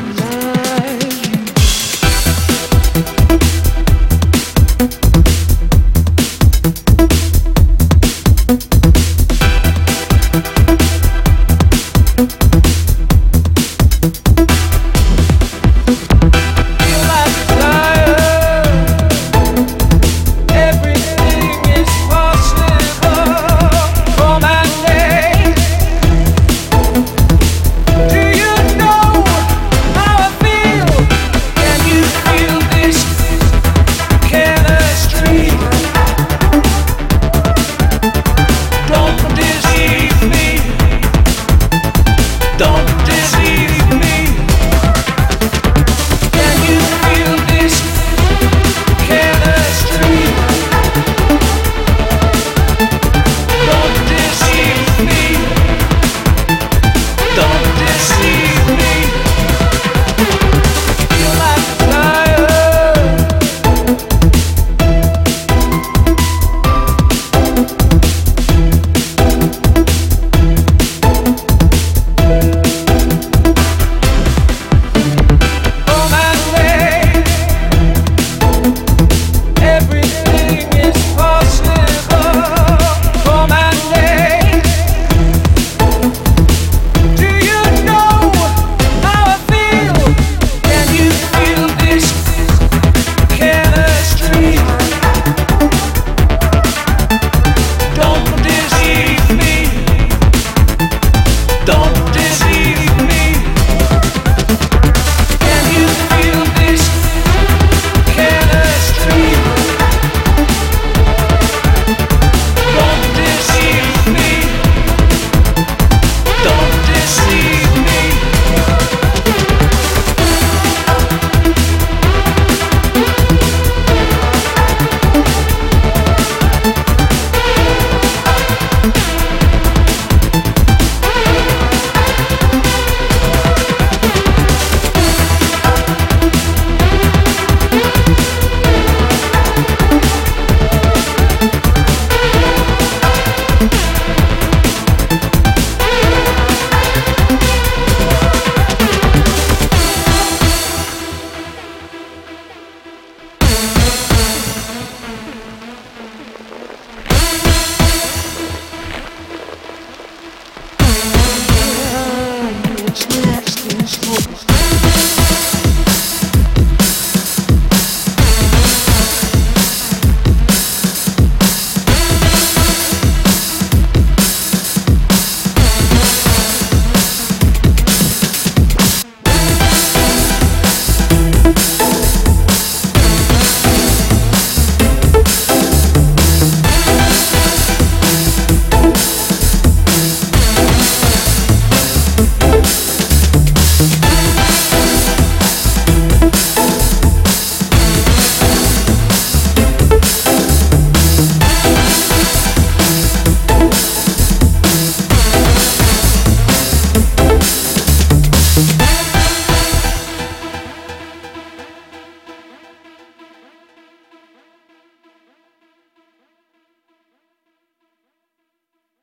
love.